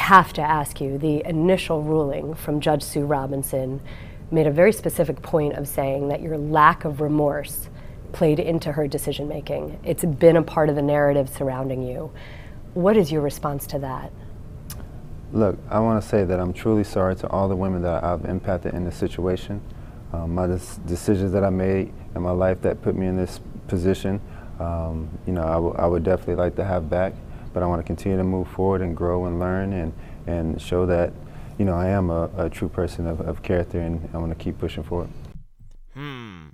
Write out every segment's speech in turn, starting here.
have to ask you the initial ruling from Judge Sue Robinson made a very specific point of saying that your lack of remorse played into her decision making. It's been a part of the narrative surrounding you. What is your response to that? Look, I want to say that I'm truly sorry to all the women that I've impacted in this situation. Um, my decisions that I made in my life that put me in this position, um, you know, I would definitely like to have back, but I want to continue to move forward and grow and learn and, and show that, you know, I am a, a true person of, of character and I want to keep pushing forward. Hmm.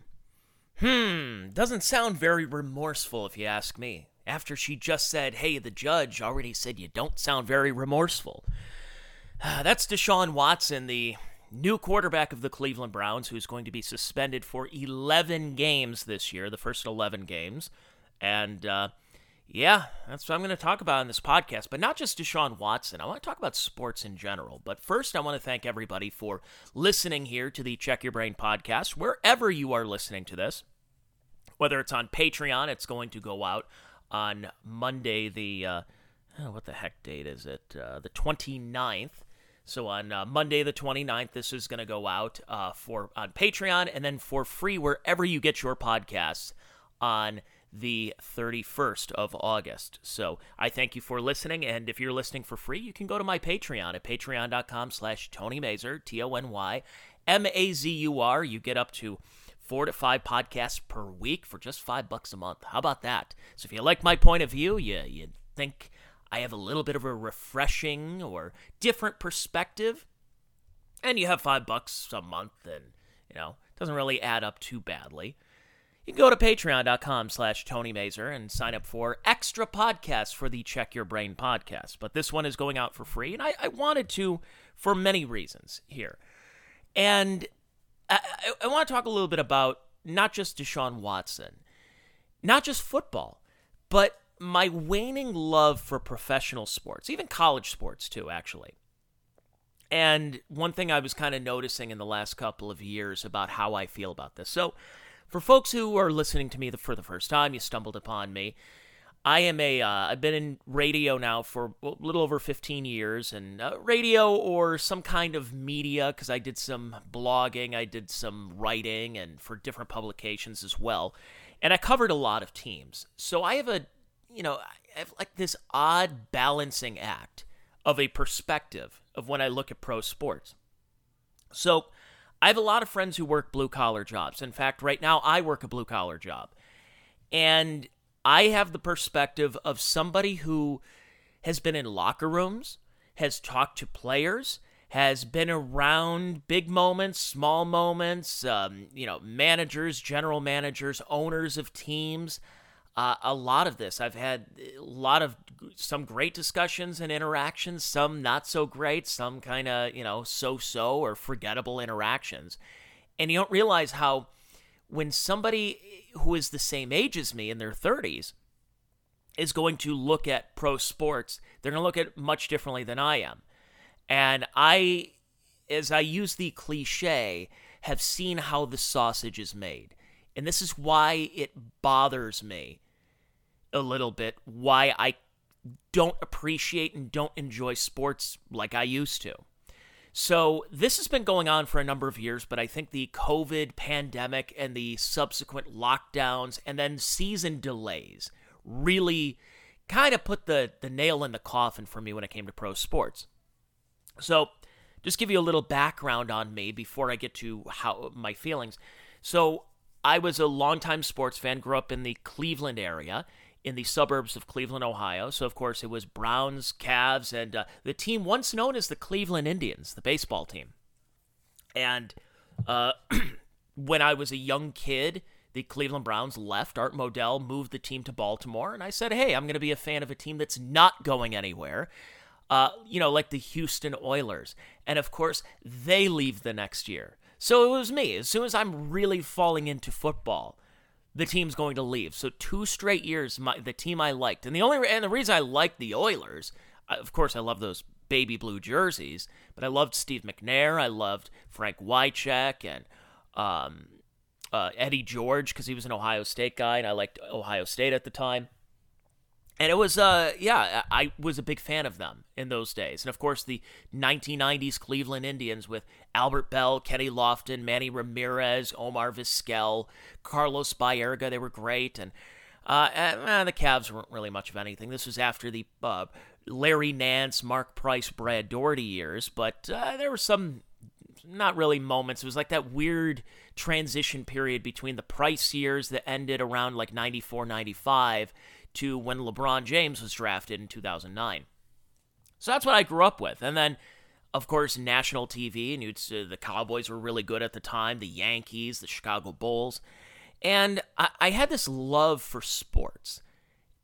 Hmm. Doesn't sound very remorseful if you ask me. After she just said, hey, the judge already said you don't sound very remorseful. That's Deshaun Watson, the new quarterback of the Cleveland Browns, who's going to be suspended for 11 games this year, the first 11 games. And uh, yeah, that's what I'm going to talk about in this podcast. But not just Deshaun Watson. I want to talk about sports in general. But first, I want to thank everybody for listening here to the Check Your Brain podcast, wherever you are listening to this. Whether it's on Patreon, it's going to go out on Monday, the, uh, oh, what the heck date is it? Uh, the 29th. So on uh, Monday the 29th, this is going to go out uh, for on Patreon and then for free wherever you get your podcasts on the 31st of August. So I thank you for listening, and if you're listening for free, you can go to my Patreon at patreon.com slash Tony Mazur, T-O-N-Y, M-A-Z-U-R. You get up to four to five podcasts per week for just five bucks a month. How about that? So if you like my point of view, you, you think I have a little bit of a refreshing or different perspective, and you have five bucks a month, and you know, it doesn't really add up too badly. You can go to patreon.com slash Tony Mazur and sign up for extra podcasts for the Check Your Brain podcast. But this one is going out for free, and I, I wanted to for many reasons here. And I, I, I want to talk a little bit about not just Deshaun Watson, not just football, but my waning love for professional sports, even college sports too, actually. And one thing I was kind of noticing in the last couple of years about how I feel about this. So, for folks who are listening to me for the first time, you stumbled upon me. I am a. have uh, been in radio now for a little over 15 years, and uh, radio or some kind of media, because I did some blogging, I did some writing, and for different publications as well. And I covered a lot of teams. So I have a you know, I have like this odd balancing act of a perspective of when I look at pro sports. So, I have a lot of friends who work blue collar jobs. In fact, right now I work a blue collar job. And I have the perspective of somebody who has been in locker rooms, has talked to players, has been around big moments, small moments, um, you know, managers, general managers, owners of teams uh, a lot of this. I've had a lot of some great discussions and interactions, some not so great, some kind of, you know, so so or forgettable interactions. And you don't realize how when somebody who is the same age as me in their 30s is going to look at pro sports, they're going to look at it much differently than I am. And I, as I use the cliche, have seen how the sausage is made. And this is why it bothers me a little bit why I don't appreciate and don't enjoy sports like I used to. So, this has been going on for a number of years, but I think the COVID pandemic and the subsequent lockdowns and then season delays really kind of put the, the nail in the coffin for me when it came to pro sports. So, just give you a little background on me before I get to how my feelings. So, I was a longtime sports fan, grew up in the Cleveland area, in the suburbs of Cleveland, Ohio. So, of course, it was Browns, Cavs, and uh, the team once known as the Cleveland Indians, the baseball team. And uh, when I was a young kid, the Cleveland Browns left. Art Modell moved the team to Baltimore, and I said, "Hey, I'm going to be a fan of a team that's not going anywhere." Uh, you know, like the Houston Oilers. And of course, they leave the next year. So it was me. As soon as I'm really falling into football, the team's going to leave. So two straight years, my, the team I liked, and the only and the reason I liked the Oilers, of course, I love those baby blue jerseys, but I loved Steve McNair, I loved Frank Wycheck, and um, uh, Eddie George because he was an Ohio State guy, and I liked Ohio State at the time. And it was uh yeah i was a big fan of them in those days and of course the 1990s cleveland indians with albert belle kenny lofton manny ramirez omar vizquel carlos baerga they were great and uh, eh, the Cavs weren't really much of anything. This was after the uh, Larry Nance, Mark Price, Brad Daugherty years, but uh, there were some not really moments. It was like that weird transition period between the Price years that ended around like 94, 95 to when LeBron James was drafted in 2009. So that's what I grew up with. And then, of course, national TV, and you'd, the Cowboys were really good at the time, the Yankees, the Chicago Bulls. And I, I had this love for sports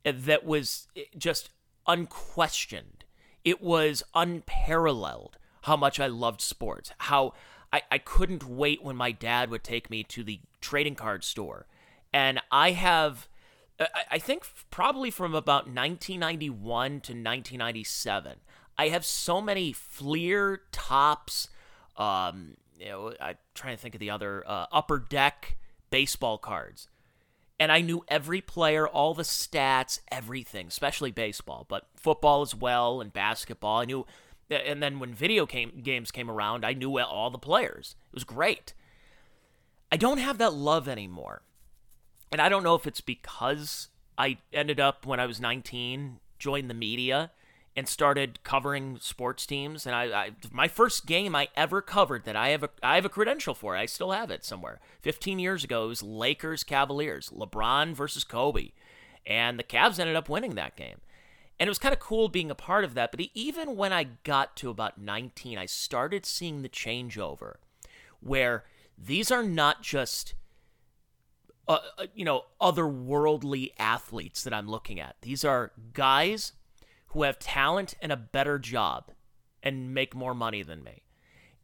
that was just unquestioned. It was unparalleled how much I loved sports, how I, I couldn't wait when my dad would take me to the trading card store. And I have, I think probably from about 1991 to 1997, I have so many Fleer Topps. um, you know, I'm trying to think of the other, uh, Upper Deck baseball cards. And I knew every player, all the stats, everything, especially baseball, but football as well and basketball. I knew and then when video came, games came around, I knew all the players. It was great. I don't have that love anymore. And I don't know if it's because I ended up when I was 19, joined the media and started covering sports teams. And I, I, my first game I ever covered that I have a I have a credential for. I still have it somewhere. 15 years ago, it was Lakers Cavaliers, LeBron versus Kobe, and the Cavs ended up winning that game. And it was kind of cool being a part of that. But even when I got to about 19, I started seeing the changeover where these are not just, uh, uh, you know, otherworldly athletes that I'm looking at. These are guys who have talent and a better job and make more money than me.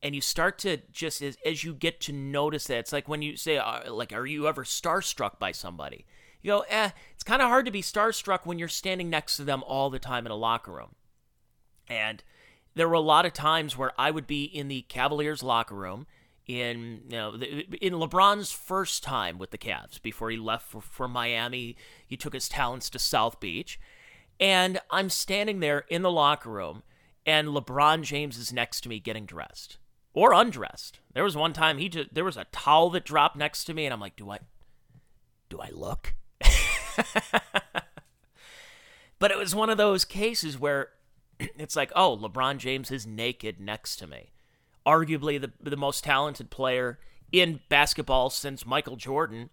And you start to just, as, as you get to notice that, it's like when you say, like, are you ever starstruck by somebody? you go, eh, it's kind of hard to be starstruck when you're standing next to them all the time in a locker room. And there were a lot of times where I would be in the Cavaliers locker room in you know in LeBron's first time with the Cavs before he left for, for Miami. He took his talents to South Beach, and I'm standing there in the locker room, and LeBron James is next to me getting dressed or undressed. There was one time he just there was a towel that dropped next to me, and I'm like, do I do I look? but it was one of those cases where it's like, oh, LeBron James is naked next to me. Arguably the, the most talented player in basketball since Michael Jordan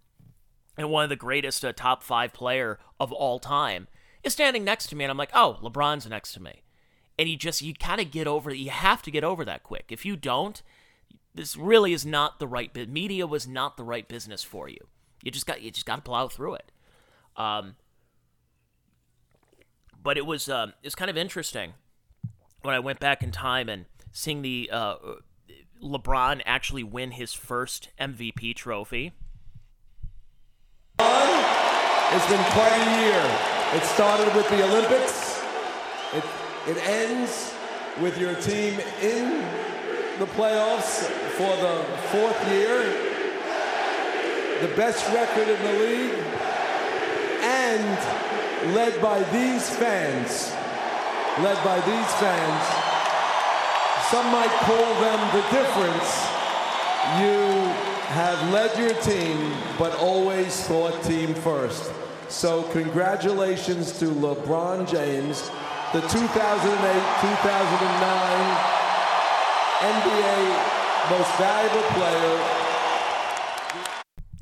and one of the greatest uh, top five player of all time is standing next to me. And I'm like, oh, LeBron's next to me. And you just, you kind of get over, you have to get over that quick. If you don't, this really is not the right, media was not the right business for you. You just got, you just got to plow through it. Um, but it was um, it's kind of interesting when I went back in time and seeing the uh, LeBron actually win his first MVP trophy. It's been quite a year. It started with the Olympics. It, it ends with your team in the playoffs for the fourth year. The best record in the league and led by these fans, led by these fans, some might call them the difference. You have led your team, but always thought team first. So congratulations to LeBron James, the 2008-2009 NBA most valuable player.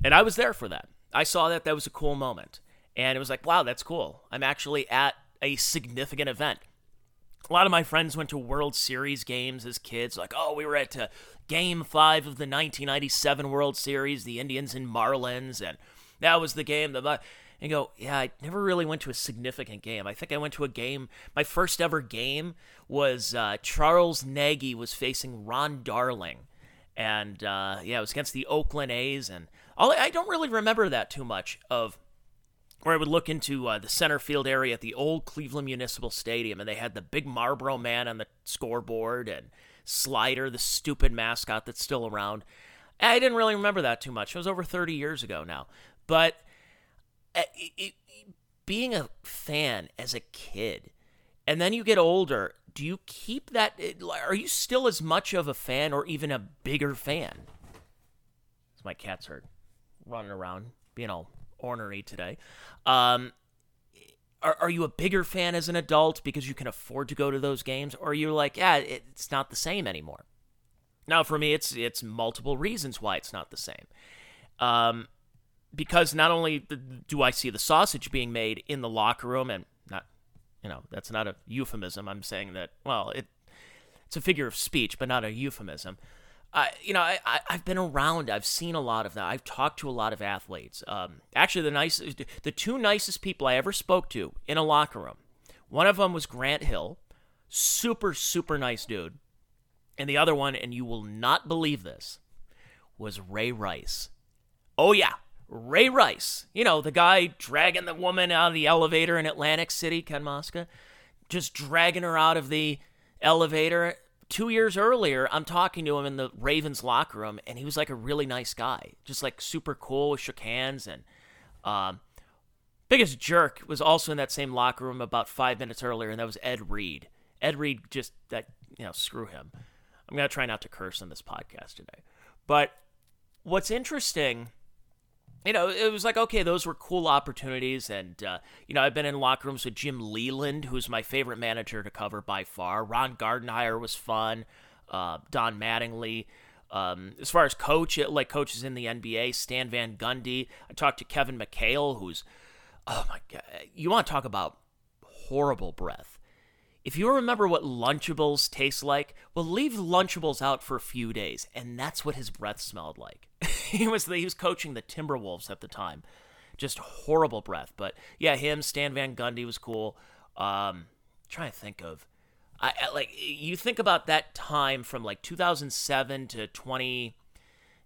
And I was there for that. I saw that. That was a cool moment. And it was like, wow, that's cool. I'm actually at a significant event. A lot of my friends went to World Series games as kids. Like, oh, we were at uh, Game 5 of the 1997 World Series, the Indians and Marlins, and that was the game. That, and go, yeah, I never really went to a significant game. I think I went to a game, my first ever game was uh, Charles Nagy was facing Ron Darling. And uh, yeah, it was against the Oakland A's. And all, I don't really remember that too much of where I would look into uh, the center field area at the old Cleveland Municipal Stadium, and they had the big Marlboro man on the scoreboard and Slider, the stupid mascot that's still around. I didn't really remember that too much. It was over 30 years ago now. But uh, it, it, being a fan as a kid and then you get older, do you keep that? Are you still as much of a fan or even a bigger fan? My cats are running around, being all ornery today. Um, are, are you a bigger fan as an adult because you can afford to go to those games, or are you like, yeah, it's not the same anymore? Now, for me, it's it's multiple reasons why it's not the same. Um, because not only do I see the sausage being made in the locker room, and not, you know, that's not a euphemism. I'm saying that, well, it it's a figure of speech, but not a euphemism. I, you know, I, I have been around. I've seen a lot of that. I've talked to a lot of athletes. Um, actually, the nice, the two nicest people I ever spoke to in a locker room. One of them was Grant Hill, super super nice dude, and the other one, and you will not believe this, was Ray Rice. Oh yeah, Ray Rice. You know, the guy dragging the woman out of the elevator in Atlantic City, Ken Mosca, just dragging her out of the elevator two years earlier, I'm talking to him in the Ravens locker room, and he was like a really nice guy, just like super cool. shook hands, and um, biggest jerk was also in that same locker room about five minutes earlier, and that was Ed Reed. Ed Reed just that you know screw him. I'm gonna try not to curse on this podcast today, but what's interesting you know, it was like, okay, those were cool opportunities. And, uh, you know, I've been in locker rooms with Jim Leyland, who's my favorite manager to cover by far. Ron Gardenhire was fun. Uh, Don Mattingly. Um, as far as coach, like coaches in the NBA, Stan Van Gundy. I talked to Kevin McHale, who's, oh my God, you want to talk about horrible breath. If you remember what Lunchables taste like, well, leave Lunchables out for a few days, and that's what his breath smelled like. he was the, he was coaching the Timberwolves at the time, just horrible breath. But yeah, him, Stan Van Gundy was cool. Um, trying to think of, I, I like you think about that time from like 2007 to 20,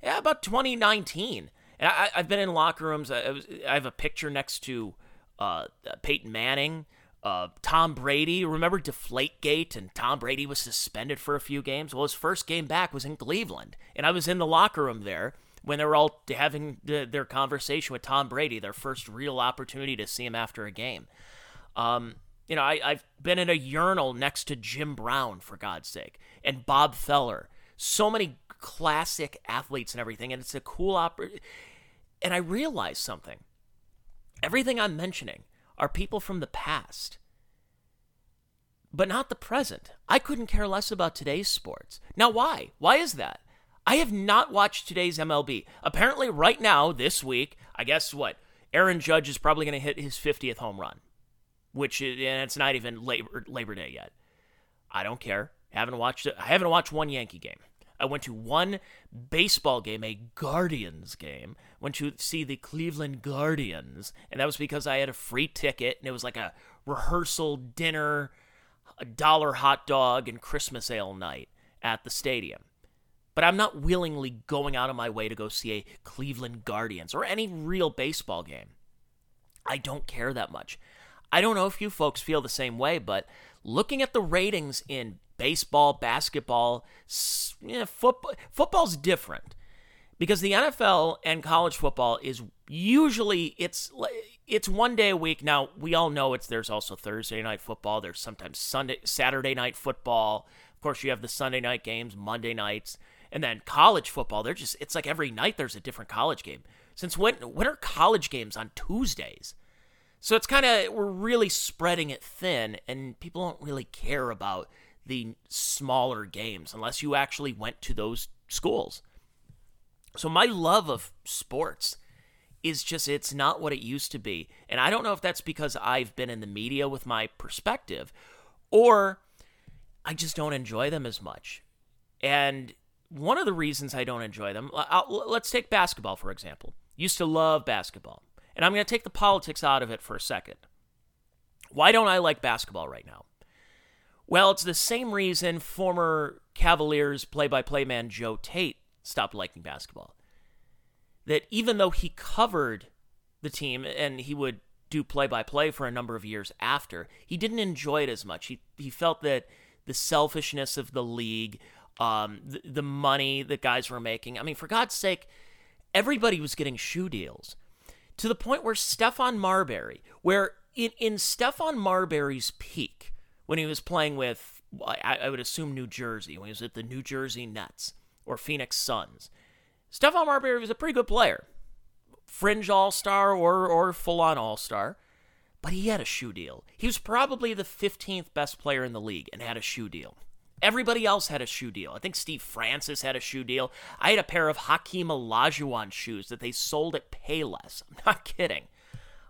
yeah, about 2019. And I, have been in locker rooms. I, was, I have a picture next to uh, Peyton Manning uh, Tom Brady, remember Deflategate, and Tom Brady was suspended for a few games. Well, his first game back was in Cleveland, and I was in the locker room there when they were all having the, their conversation with Tom Brady, their first real opportunity to see him after a game. Um, you know, I, have been in a urinal next to Jim Brown, for God's sake, and Bob Feller. So many classic athletes and everything, and it's a cool opportunity. And I realized something. Everything I'm mentioning are people from the past, but not the present. I couldn't care less about today's sports. Now, why? Why is that? I have not watched today's MLB. Apparently, right now, this week, I guess what? Aaron Judge is probably going to hit his 50th home run, which is, and it's not even Labor, Labor Day yet. I don't care. Haven't watched. I haven't watched one Yankee game. I went to one baseball game, a Guardians game. Went to see the Cleveland Guardians, and that was because I had a free ticket, and it was like a rehearsal dinner, a dollar hot dog, and Christmas ale night at the stadium. But I'm not willingly going out of my way to go see a Cleveland Guardians or any real baseball game. I don't care that much. I don't know if you folks feel the same way, but looking at the ratings in baseball, basketball, football. Football's different because the NFL and college football is usually it's it's one day a week. Now we all know it's there's also Thursday night football. There's sometimes Sunday, Saturday night football. Of course, you have the Sunday night games, Monday nights, and then college football. They're just it's like every night there's a different college game. Since when when are college games on Tuesdays? So it's kind of we're really spreading it thin, and people don't really care about the smaller games unless you actually went to those schools. So my love of sports is just it's not what it used to be. And I don't know if that's because I've been in the media with my perspective or I just don't enjoy them as much. And one of the reasons I don't enjoy them, I'll, let's take basketball for example. Used to love basketball. And I'm going to take the politics out of it for a second. Why don't I like basketball right now? Well, it's the same reason former Cavaliers play by play man Joe Tate stopped liking basketball. That even though he covered the team and he would do play by play for a number of years after, he didn't enjoy it as much. He, he felt that the selfishness of the league, um, the, the money that guys were making. I mean, for God's sake, everybody was getting shoe deals to the point where Stephon Marbury, where in in Stephon Marbury's peak when he was playing with, I, I would assume New Jersey when he was at the New Jersey Nets or Phoenix Suns. Stephon Marbury was a pretty good player, fringe All Star or or full on All Star, but he had a shoe deal. He was probably the 15th best player in the league and had a shoe deal. Everybody else had a shoe deal. I think Steve Francis had a shoe deal. I had a pair of Hakeem Olajuwon shoes that they sold at Payless. I'm not kidding.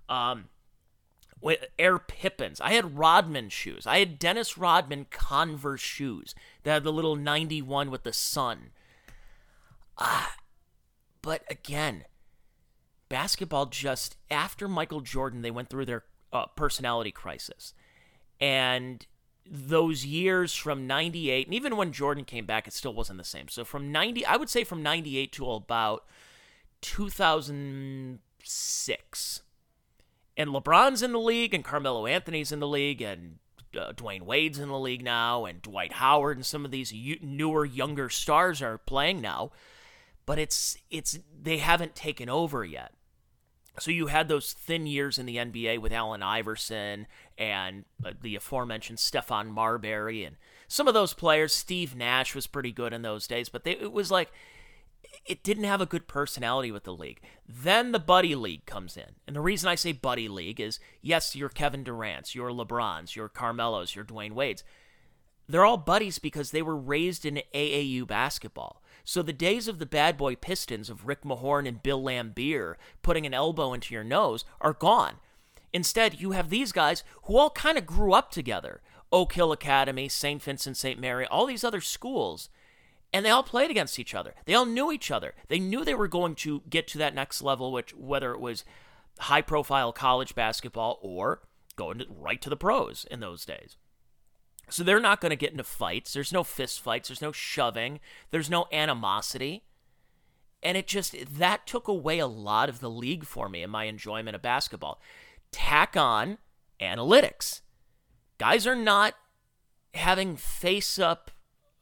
Um, Air Pippins. I had Rodman shoes. I had Dennis Rodman Converse shoes that had the little 91 with the sun. Ah, but again, basketball just after Michael Jordan, they went through their uh, personality crisis, and those years from 98 and even when Jordan came back it still wasn't the same. So from 90 I would say from 98 to about 2006. And LeBron's in the league and Carmelo Anthony's in the league and uh, Dwyane Wade's in the league now and Dwight Howard and some of these newer younger stars are playing now. But it's it's they haven't taken over yet. So you had those thin years in the NBA with Allen Iverson and uh, the aforementioned Stephon Marbury and some of those players. Steve Nash was pretty good in those days, but they, it was like it didn't have a good personality with the league. Then the buddy league comes in. And the reason I say buddy league is yes, you're Kevin Durant's, you're LeBron's, you're Carmelo's, you're Dwyane Wade's. They're all buddies because they were raised in AAU basketball. So the days of the bad boy Pistons of Rick Mahorn and Bill Laimbeer putting an elbow into your nose are gone. Instead, you have these guys who all kind of grew up together. Oak Hill Academy, St. Vincent St. Mary, all these other schools. And they all played against each other. They all knew each other. They knew they were going to get to that next level, which whether it was high profile college basketball or going to, right to the pros in those days. So they're not going to get into fights. There's no fist fights. There's no shoving. There's no animosity. And it just, that took away a lot of the league for me and my enjoyment of basketball. Tack on analytics. Guys are not having face up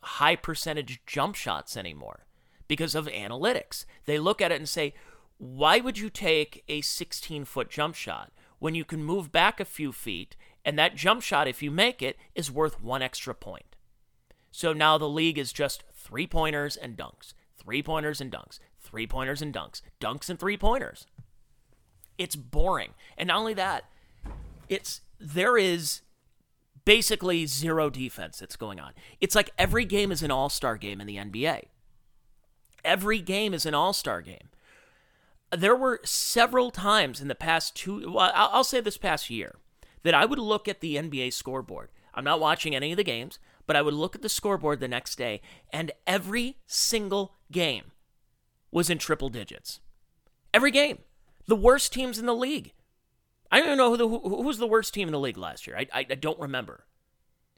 high percentage jump shots anymore because of analytics. They look at it and say, why would you take a 16 foot jump shot when you can move back a few feet and that jump shot, if you make it, is worth one extra point. So now the league is just three pointers and dunks, three pointers and dunks, three pointers and dunks, dunks and three pointers. It's boring. And not only that, it's there is basically zero defense that's going on. It's like every game is an all star game in the NBA. Every game is an all star game. There were several times in the past two, well, I'll say this past year, that I would look at the NBA scoreboard. I'm not watching any of the games, but I would look at the scoreboard the next day, and every single game was in triple digits. Every game. The worst teams in the league. I don't even know who, the, who was the worst team in the league last year. I, I, I don't remember.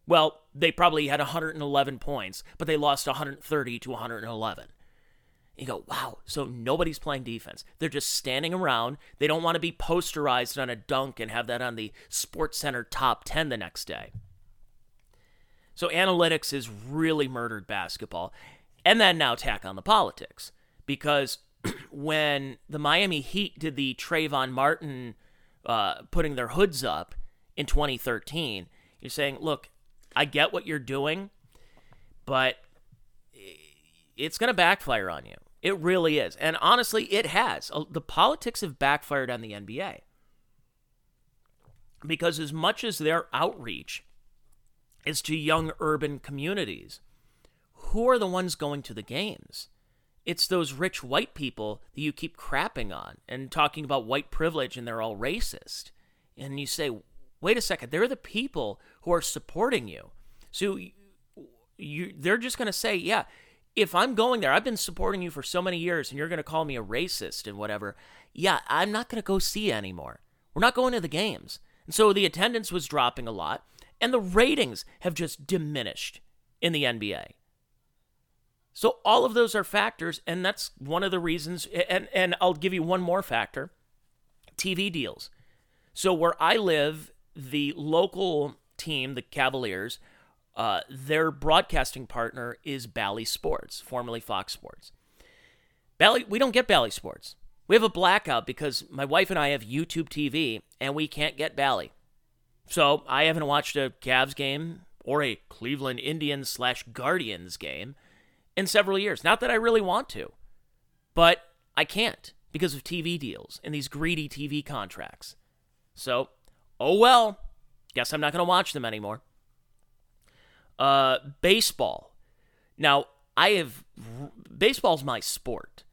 Well, they probably had 111 points, but they lost 130 to 111. You go, wow, so nobody's playing defense. They're just standing around. They don't want to be posterized on a dunk and have that on the Sports Center top 10 the next day. So analytics has really murdered basketball. And then now tack on the politics. Because when the Miami Heat did the Trayvon Martin uh, putting their hoods up in 2013, you're saying, look, I get what you're doing, but it's going to backfire on you. It really is. And honestly, it has. The politics have backfired on the NBA. Because as much as their outreach is to young urban communities, who are the ones going to the games? It's those rich white people that you keep crapping on and talking about white privilege and they're all racist. And you say, wait a second, they're the people who are supporting you. So you they're just going to say, yeah, if I'm going there, I've been supporting you for so many years and you're going to call me a racist and whatever, yeah, I'm not going to go see you anymore. We're not going to the games. And so the attendance was dropping a lot and the ratings have just diminished in the NBA. So all of those are factors and that's one of the reasons and and I'll give you one more factor. TV deals. So where I live, the local team, the Cavaliers, uh, their broadcasting partner is Bally Sports, formerly Fox Sports. Bally, we don't get Bally Sports. We have a blackout because my wife and I have YouTube TV and we can't get Bally. So I haven't watched a Cavs game or a Cleveland Indians slash Guardians game in several years. Not that I really want to, but I can't because of TV deals and these greedy TV contracts. So, oh well. Guess I'm not going to watch them anymore. Uh, baseball. Now, I have baseball's my sport.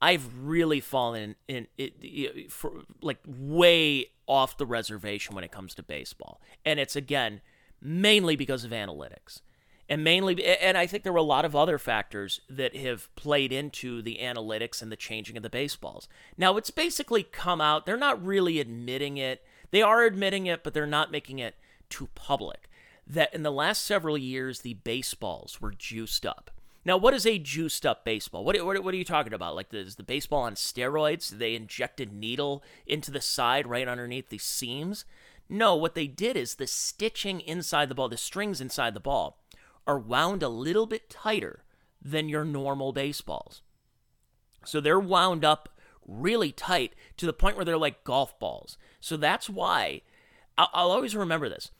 I've really fallen in, in it for like way off the reservation when it comes to baseball, and it's again mainly because of analytics, and mainly, and I think there were a lot of other factors that have played into the analytics and the changing of the baseballs. Now it's basically come out; they're not really admitting it. They are admitting it, but they're not making it too public. That in the last several years, the baseballs were juiced up now, what is a juiced up baseball? What, what, what are you talking about? Like, is the baseball on steroids? They injected needle into the side right underneath the seams? No, what they did is the stitching inside the ball, the strings inside the ball, are wound a little bit tighter than your normal baseballs. So they're wound up really tight to the point where they're like golf balls. So that's why I'll, I'll always remember this.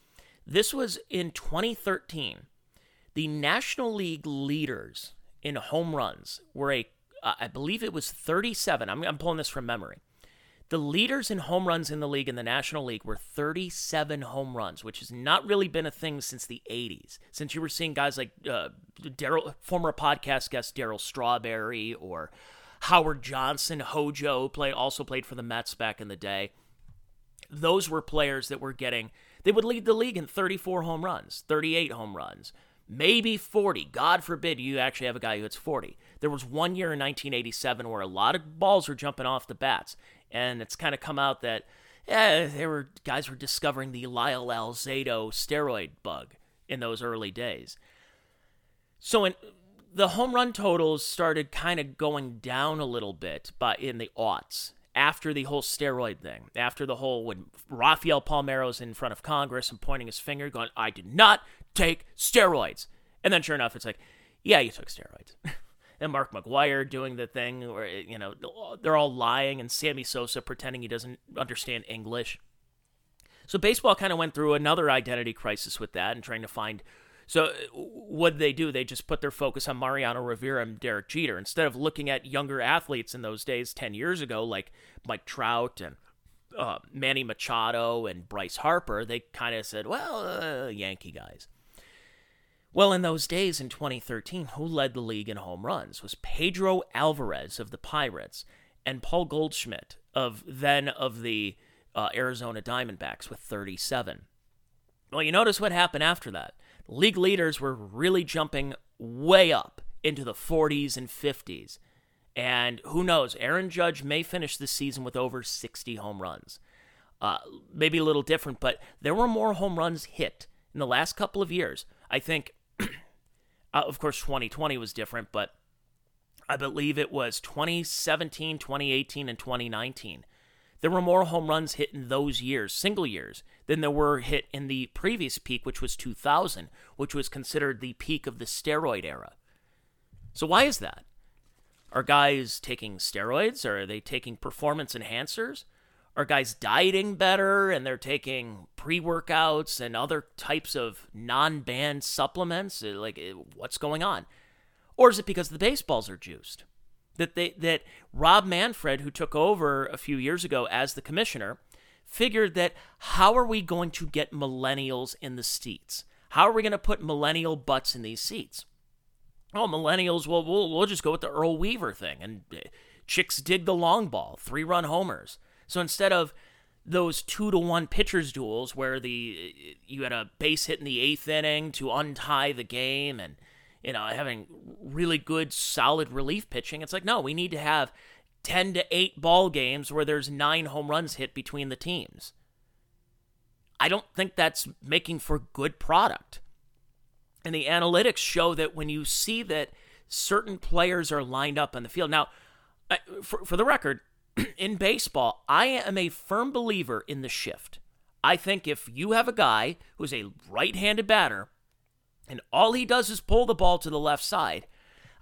This was in 2013 the National League leaders in home runs were a, uh, I believe it was 37. I'm, I'm pulling this from memory. The leaders in home runs in the league in the National League were 37 home runs, which has not really been a thing since the 80s. Since you were seeing guys like uh, Darryl, former podcast guest Darryl Strawberry or Howard Johnson, Hojo, play also played for the Mets back in the day. Those were players that were getting. They would lead the league in 34 home runs, 38 home runs maybe 40. God forbid you actually have a guy who hits 40. There was one year in 1987 where a lot of balls were jumping off the bats, and it's kind of come out that yeah, there were guys were discovering the Lyle Alzado steroid bug in those early days. So in the home run totals started kind of going down a little bit, but in the aughts after the whole steroid thing, after the whole when Rafael Palmeiro's in front of Congress and pointing his finger, going, "I did not take steroids," and then sure enough, it's like, "Yeah, you took steroids." and Mark McGwire doing the thing where you know they're all lying, and Sammy Sosa pretending he doesn't understand English. So baseball kind of went through another identity crisis with that, and trying to find so what they do? They just put their focus on Mariano Rivera and Derek Jeter instead of looking at younger athletes in those days, ten years ago, like Mike Trout and uh, Manny Machado and Bryce Harper. They kind of said, "Well, uh, Yankee guys." Well, in those days in 2013, who led the league in home runs was Pedro Alvarez of the Pirates and Paul Goldschmidt of then of the uh, Arizona Diamondbacks with 37. Well, you notice what happened after that league leaders were really jumping way up into the 40s and 50s. And who knows, Aaron Judge may finish this season with over 60 home runs. Uh, maybe a little different, but there were more home runs hit in the last couple of years. I think, uh, of course, 2020 was different, but I believe it was 2017, 2018, and 2019 there were more home runs hit in those years, single years, than there were hit in the previous peak, which was 2000, which was considered the peak of the steroid era. So, why is that? Are guys taking steroids? Or are they taking performance enhancers? Are guys dieting better and they're taking pre workouts and other types of non banned supplements? Like, eh, what's going on? Or is it because the baseballs are juiced? That they that Rob Manfred, who took over a few years ago as the commissioner, figured that how are we going to get millennials in the seats? How are we going to put millennial butts in these seats? Oh, millennials, well, we'll, we'll just go with the Earl Weaver thing. And uh, chicks dig the long ball, three run homers. So instead of those two to one pitchers duels where the you had a base hit in the eighth inning to untie the game and you know, having really good, solid relief pitching. It's like, no, we need to have 10 to 8 ball games where there's nine home runs hit between the teams. I don't think that's making for good product. And the analytics show that when you see that certain players are lined up on the field. Now, for, for the record, in baseball, I am a firm believer in the shift. I think if you have a guy who's a right handed batter and all he does is pull the ball to the left side,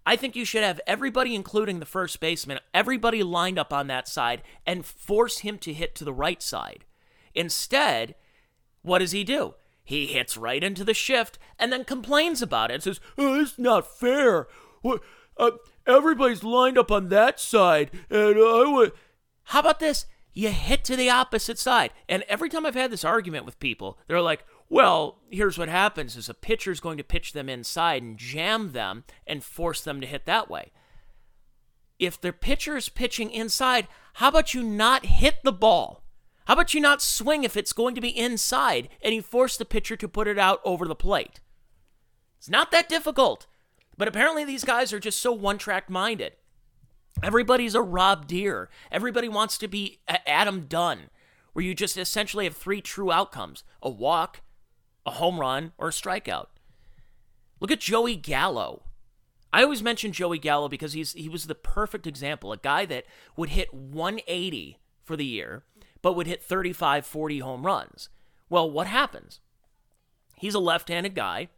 I think you should have everybody, including the first baseman, everybody lined up on that side and force him to hit to the right side. Instead, What does he do? He hits right into the shift and then complains about it and says, oh, "It's not fair. What? Uh, everybody's lined up on that side, and I would." How about this? You hit to the opposite side. And every time I've had this argument with people, they're like, well, here's what happens is a pitcher's going to pitch them inside and jam them and force them to hit that way. If the pitcher is pitching inside, how about you not hit the ball? How about you not swing if it's going to be inside and you force the pitcher to put it out over the plate? It's not that difficult. But apparently these guys are just so one-track minded. Everybody's a Rob Deer. Everybody wants to be Adam Dunn, where you just essentially have three true outcomes: a walk, a home run, or a strikeout. Look at Joey Gallo. I always mention Joey Gallo because he's he was the perfect example. A guy that would hit 180 for the year, but would hit 35, 40 home runs. Well, what happens? He's a left-handed guy.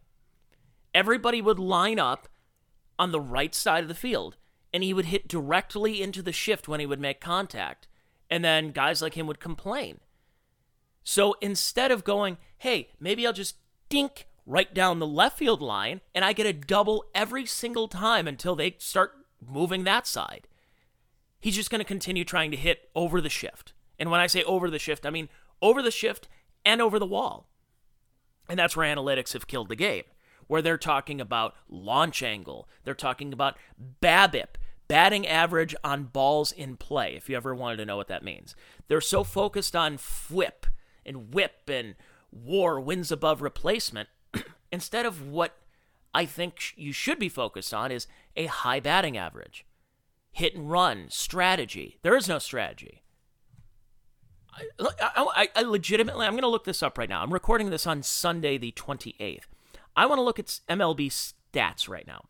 Everybody would line up on the right side of the field, and he would hit directly into the shift when he would make contact. And then guys like him would complain. So instead of going, hey, maybe I'll just dink right down the left field line and I get a double every single time until they start moving that side. He's just going to continue trying to hit over the shift. And when I say over the shift, I mean over the shift and over the wall. And that's where analytics have killed the game, where they're talking about launch angle, they're talking about BABIP, batting average on balls in play, if you ever wanted to know what that means. They're so focused on FWIP and whip and war wins above replacement instead of what I think you should be focused on is a high batting average. Hit and run, strategy. There is no strategy. I, I, I legitimately, I'm going to look this up right now. I'm recording this on Sunday, the 28th. I want to look at MLB stats right now.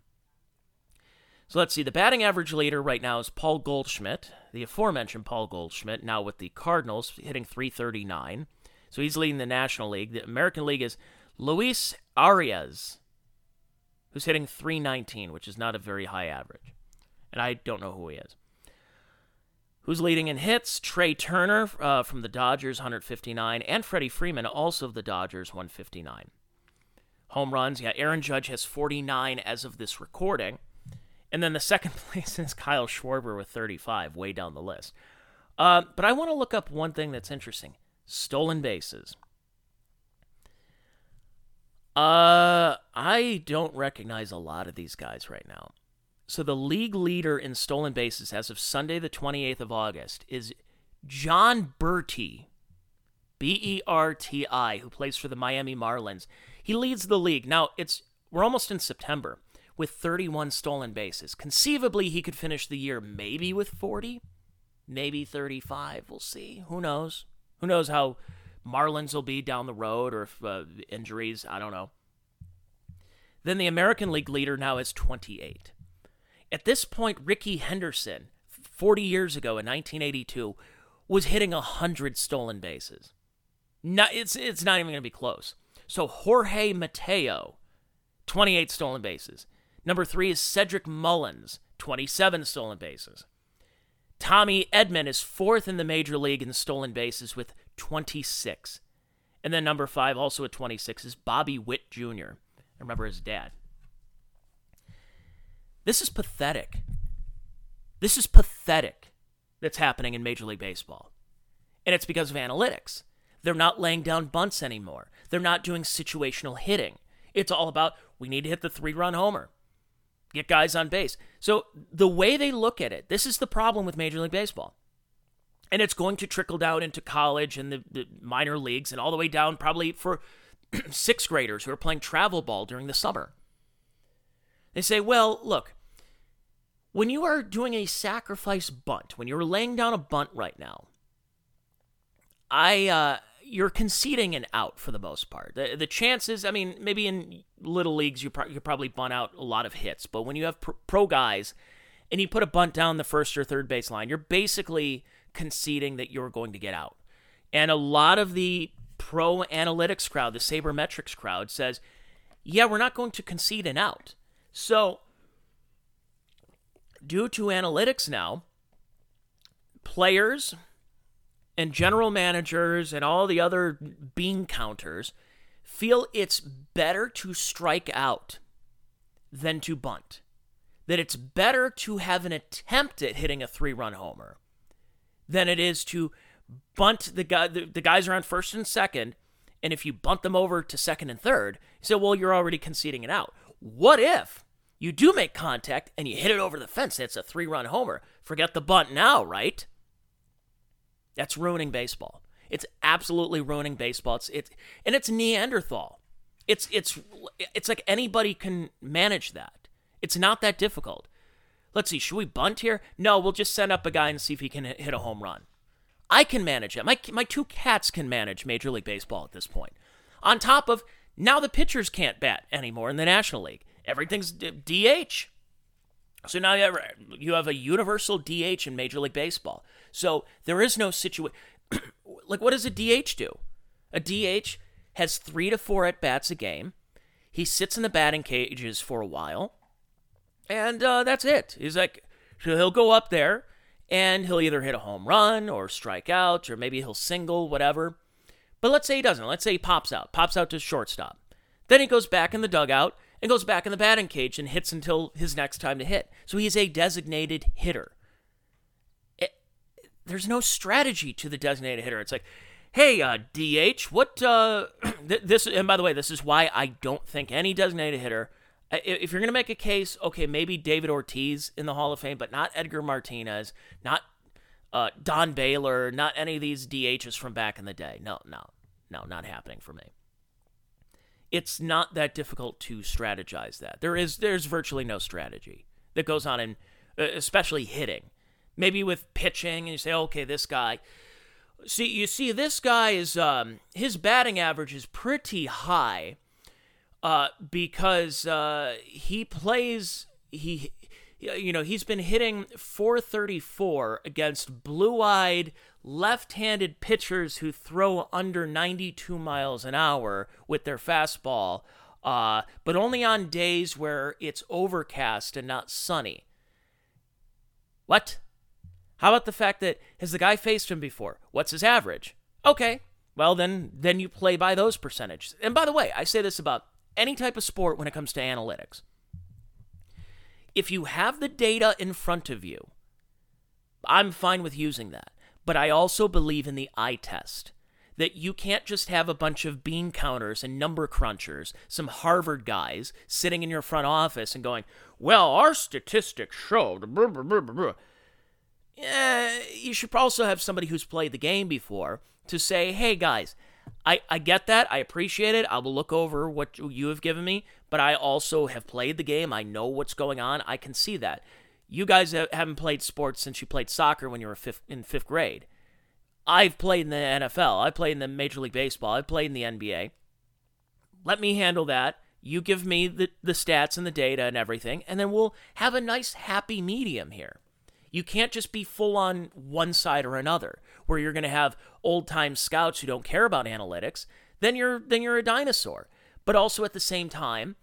So let's see. The batting average leader right now is Paul Goldschmidt, the aforementioned Paul Goldschmidt, now with the Cardinals, hitting 339. So he's leading the National League. The American League is Luis Arraez, who's hitting 319, which is not a very high average. And I don't know who he is. Who's leading in hits? Trea Turner uh, from the Dodgers, 159, and Freddie Freeman, also of the Dodgers, 159. Home runs, yeah, Aaron Judge has 49 as of this recording. And then the second place is Kyle Schwarber with 35, way down the list. Uh, but I want to look up one thing that's interesting stolen bases. Uh, I don't recognize a lot of these guys right now. So the league leader in stolen bases as of Sunday, the 28th of August, is Jon Berti, B E R T I, who plays for the Miami Marlins. He leads the league. Now, it's we're almost in September with 31 stolen bases. Conceivably, he could finish the year maybe with 40, maybe 35. We'll see. Who knows? Who knows how Marlins will be down the road or if uh, injuries, I don't know. Then the American League leader now is 28. At this point, Rickey Henderson, 40 years ago in 1982, was hitting 100 stolen bases. No, it's, it's not even going to be close. So Jorge Mateo, 28 stolen bases. Number three is Cedric Mullins, 27 stolen bases. Tommy Edman is fourth in the major league in stolen bases with 26. And then number five, also at 26, is Bobby Witt Jr. I remember his dad. This is pathetic. This is pathetic that's happening in Major League Baseball. And it's because of analytics. They're not laying down bunts anymore. They're not doing situational hitting. It's all about we need to hit the three run homer get guys on base. So the way they look at it, this is the problem with Major League Baseball. And it's going to trickle down into college and the, the minor leagues and all the way down probably for sixth graders who are playing travel ball during the summer. They say, well, look, when you are doing a sacrifice bunt, when you're laying down a bunt right now, I uh, you're conceding an out for the most part. The, the chances, I mean, maybe in little leagues you, pro- you probably bunt out a lot of hits, but when you have pro-, pro guys and you put a bunt down the first or third base line, you're basically conceding that you're going to get out. And a lot of the pro analytics crowd, the sabermetrics crowd, says, yeah, we're not going to concede an out. So, due to analytics now, players and general managers and all the other bean counters feel it's better to strike out than to bunt. That it's better to have an attempt at hitting a three run homer than it is to bunt the guy the, the guys are on first and second and if you bunt them over to second and third you say well you're already conceding it out. What if you do make contact and you hit it over the fence it's a three run homer? Forget the bunt now right that's ruining baseball it's absolutely ruining baseball it's it and it's neanderthal it's it's it's like anybody can manage that it's not that difficult let's see should we bunt here no we'll just send up a guy and see if he can hit a home run I can manage it. My, my two cats can manage Major League Baseball at this point. On top of now the pitchers can't bat anymore in the National League. Everything's DH. So now you have, you have a universal DH in Major League Baseball. So there is no situation. like, what does a DH do? A DH has three to four at bats a game. He sits in the batting cages for a while, and uh, that's it. He's like, so he'll go up there and he'll either hit a home run or strike out or maybe he'll single, whatever. But let's say he doesn't. Let's say he pops out, pops out to shortstop. Then he goes back in the dugout and goes back in the batting cage and hits until his next time to hit. So he's a designated hitter. It, there's no strategy to the designated hitter. It's like, hey, uh, DH, what, uh, this, and by the way, this is why I don't think any designated hitter if you're going to make a case, okay, maybe David Ortiz in the Hall of Fame, but not Edgar Martinez, not uh, Don Baylor, not any of these DHs from back in the day. No, no, no, not happening for me. It's not that difficult to strategize that. There is there's virtually no strategy that goes on in uh, especially hitting. Maybe with pitching and you say, "Okay, this guy See, you see this guy is um his batting average is pretty high uh, because uh, he plays he you know he's been hitting 434 against blue-eyed left-handed pitchers who throw under 92 miles an hour with their fastball uh, but only on days where it's overcast and not sunny. What? How about the fact that has the guy faced him before? What's his average? Okay well then then you play by those percentages. And by the way i say this about any type of sport when it comes to analytics. If you have the data in front of you, I'm fine with using that. But I also believe in the eye test that you can't just have a bunch of bean counters and number crunchers, some Harvard guys sitting in your front office and going, well, our statistics show. Yeah, you should also have somebody who's played the game before to say, hey, guys, I, I get that. I appreciate it. I will look over what you have given me, but I also have played the game. I know what's going on. I can see that. You guys haven't played sports since you played soccer when you were fifth, in fifth grade. I've played in the NFL. I played in the Major League Baseball. I played in the NBA. Let me handle that. You give me the, the stats and the data and everything, and then we'll have a nice happy medium here. You can't just be full on one side or another, where you're going to have old time scouts who don't care about analytics. Then you're then you're a dinosaur. But also at the same time,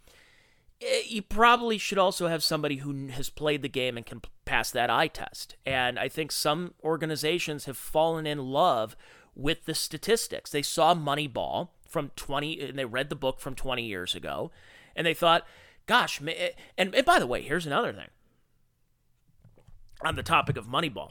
you probably should also have somebody who has played the game and can pass that eye test. And I think some organizations have fallen in love with the statistics. They saw Moneyball from 20 and they read the book from 20 years ago and they thought, gosh, eh, and, and by the way, here's another thing on the topic of Moneyball.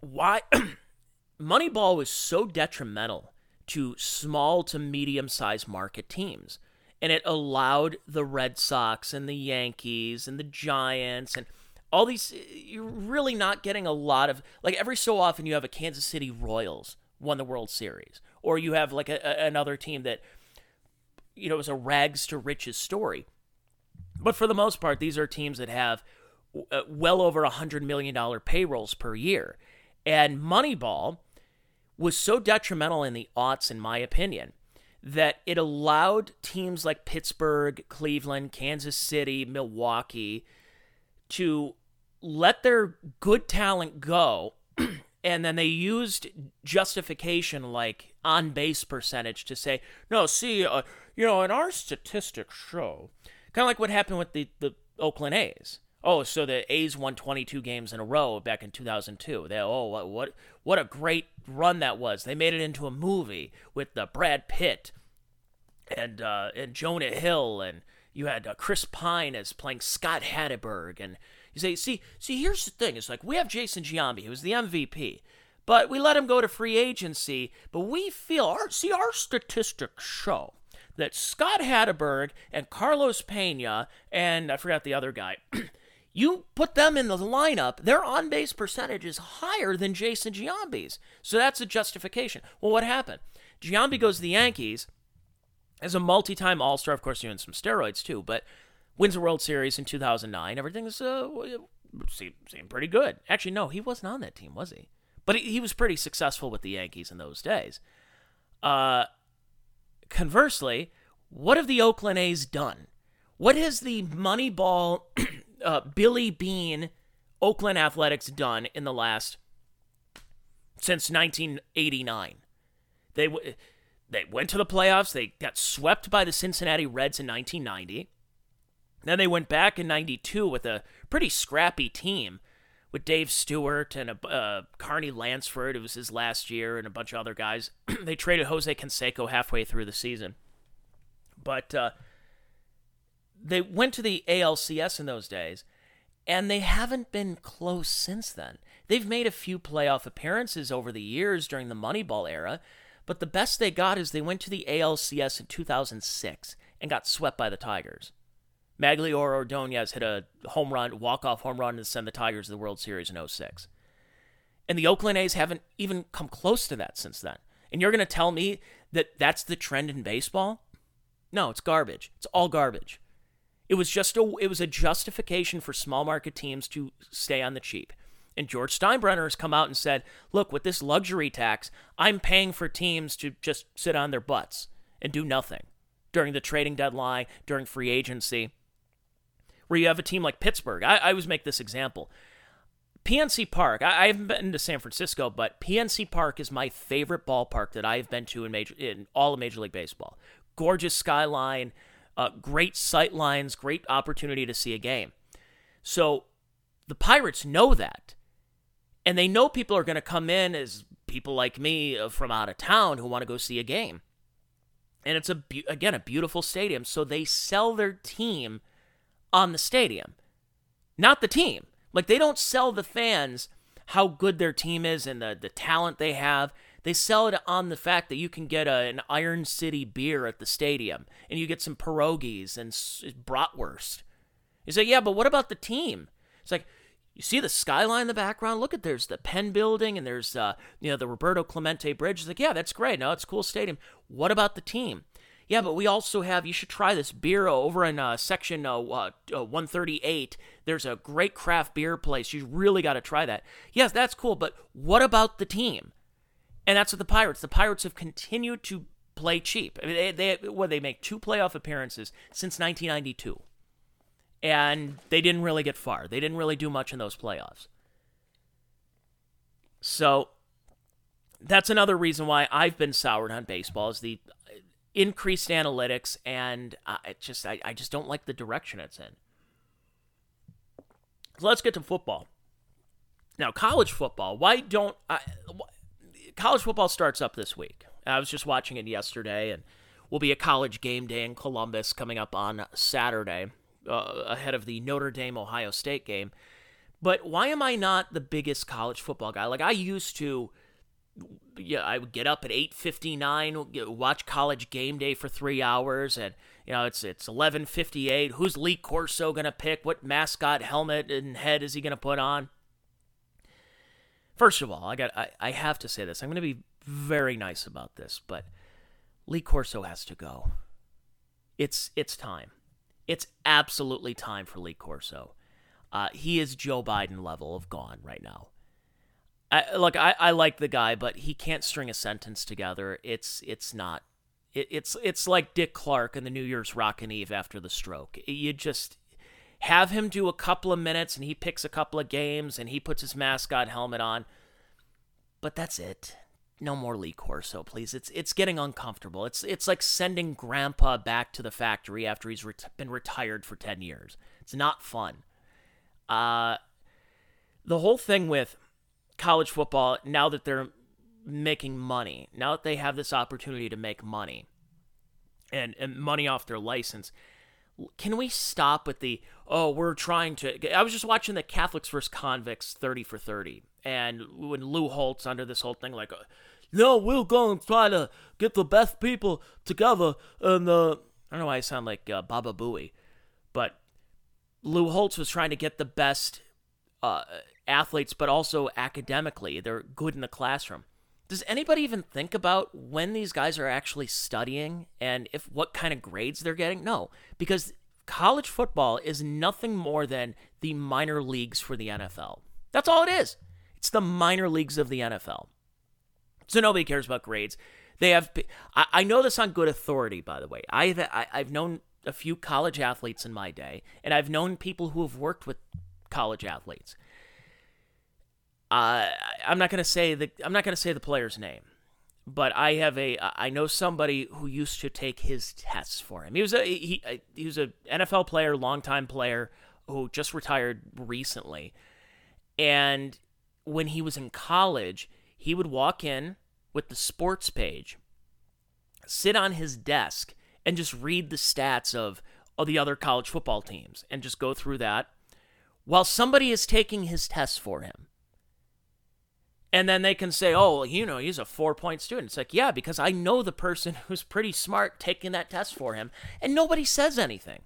Why Moneyball was so detrimental to small to medium sized market teams. And it allowed the Red Sox and the Yankees and the Giants and all these. You're really not getting a lot of. Like every so often, you have a Kansas City Royals won the World Series, or you have like a, a, another team that, you know, is a rags to riches story. But for the most part, these are teams that have uh, well over a $100 million payrolls per year. And Moneyball was so detrimental in the aughts, in my opinion, that it allowed teams like Pittsburgh, Cleveland, Kansas City, Milwaukee to let their good talent go. and then they used justification like on base percentage to say, no, see, uh, you know, in our statistics show, kind of like what happened with the, the Oakland A's Oh, so the A's won 22 games in a row back in 2002. They oh what what what a great run that was. They made it into a movie with uh, Brad Pitt and uh, and Jonah Hill and you had uh, Chris Pine as playing Scott Hatteberg and you say see see here's the thing it's like we have Jason Giambi who's the MVP but we let him go to free agency but we feel our see our statistics show that Scott Hatteberg and Carlos Pena and I forgot the other guy You put them in the lineup, their on base percentage is higher than Jason Giambi's. So that's a justification. Well, what happened? Giambi goes to the Yankees as a multi time All Star, of course, doing some steroids too, but wins the World Series in 2009. Everything's uh, seemed, seemed pretty good. Actually, no, he wasn't on that team, was he? But he, he was pretty successful with the Yankees in those days. Uh, conversely, what have the Oakland A's done? What has the Moneyball uh, Billy Beane Oakland Athletics done in the last since 1989? They they went to the playoffs. They got swept by the Cincinnati Reds in 1990. Then they went back in 92 with a pretty scrappy team with Dave Stewart and a, uh, Carney Lansford. It was his last year and a bunch of other guys. they traded Jose Canseco halfway through the season. But uh, they went to the ALCS in those days, and they haven't been close since then. They've made a few playoff appearances over the years during the Moneyball era, but the best they got is they went to the ALCS in 2006 and got swept by the Tigers. Maggliorio Ordonez hit a home run, walk-off home run, to send the Tigers to the World Series in 06. And the Oakland A's haven't even come close to that since then. And you're going to tell me that that's the trend in baseball? No, it's garbage. It's all garbage. It was just a it was a justification for small market teams to stay on the cheap. And George Steinbrenner has come out and said, "Look, with this luxury tax, I'm paying for teams to just sit on their butts and do nothing during the trading deadline, during free agency." Where you have a team like Pittsburgh. I, I always make this example. PNC Park. I, I, haven't been to San Francisco, but PNC Park is my favorite ballpark that I've been to in major in all of Major League Baseball. Gorgeous skyline, uh, great sight lines, great opportunity to see a game. So the Pirates know that. And they know people are going to come in as people like me uh, from out of town who want to go see a game. And it's a again a beautiful stadium, so they sell their team on the stadium. Not the team. Like they don't sell the fans how good their team is and the, the talent they have. They sell it on the fact that you can get a, an Iron City beer at the stadium and you get some pierogies and bratwurst. You say, yeah, but what about the team? It's like, you see the skyline in the background? Look at there's the Penn building and there's uh, you know the Roberto Clemente Bridge. It's like, yeah, that's great. No, it's a cool stadium. What about the team? Yeah, but we also have. You should try this beer over in uh, section uh, uh, 138. There's a great craft beer place. You really got to try that. Yes, that's cool. But what about the team? And that's what the Pirates. The Pirates have continued to play cheap. I mean, they, they well, they make two playoff appearances since 1992, and they didn't really get far. They didn't really do much in those playoffs. So that's another reason why I've been soured on baseball is the increased analytics, and uh, just I, I just don't like the direction it's in. So let's get to football. Now, college football. Why don't I? College football starts up this week. I was just watching it yesterday, and will be a college game day in Columbus coming up on Saturday, uh, ahead of the Notre Dame Ohio State game. But why am I not the biggest college football guy? Like I used to. Yeah, I would get up at eight fifty nine, watch college game day for three hours, and you know it's it's eleven fifty eight. Who's Lee Corso gonna pick? What mascot helmet and head is he gonna put on? First of all, I got I, I have to say this. I'm going to be very nice about this, but Lee Corso has to go. It's it's time. It's absolutely time for Lee Corso. Uh, he is Joe Biden level of gone right now. I, look, I, I like the guy, but he can't string a sentence together. It's it's not. It, it's it's like Dick Clark in the New Year's Rockin' Eve after the stroke. You just have him do a couple of minutes and he picks a couple of games and he puts his mascot helmet on. But that's it. No more Lee Corso, please. It's it's getting uncomfortable. It's it's like sending Grandpa back to the factory after he's ret- been retired for ten years. It's not fun. Uh, the whole thing with college football, now that they're making money, now that they have this opportunity to make money and, and money off their license, can we stop with the, oh, we're trying to. I was just watching the Catholics versus Convicts 30 for 30. And when Lou Holtz under this whole thing, like, no, we'll go and try to get the best people together. And uh, I don't know why I sound like uh, Baba Booey, but Lou Holtz was trying to get the best uh, athletes, but also academically. They're good in the classroom. Does anybody even think about when these guys are actually studying and if what kind of grades they're getting? No, because college football is nothing more than the minor leagues for the NFL. That's all it is. It's the minor leagues of the NFL. So nobody cares about grades. They have. I, I know this on good authority, by the way. I've I, I've known a few college athletes in my day, and I've known people who have worked with college athletes. Uh, I'm not gonna say the I'm not gonna say the player's name, but I have a I know somebody who used to take his tests for him. He was a he he was a NFL player, longtime player who just retired recently, and when he was in college, he would walk in with the sports page, sit on his desk, and just read the stats of, of the other college football teams and just go through that while somebody is taking his tests for him. And then they can say, oh, well, you know, he's a four point student. It's like, yeah, because I know the person who's pretty smart taking that test for him, and nobody says anything.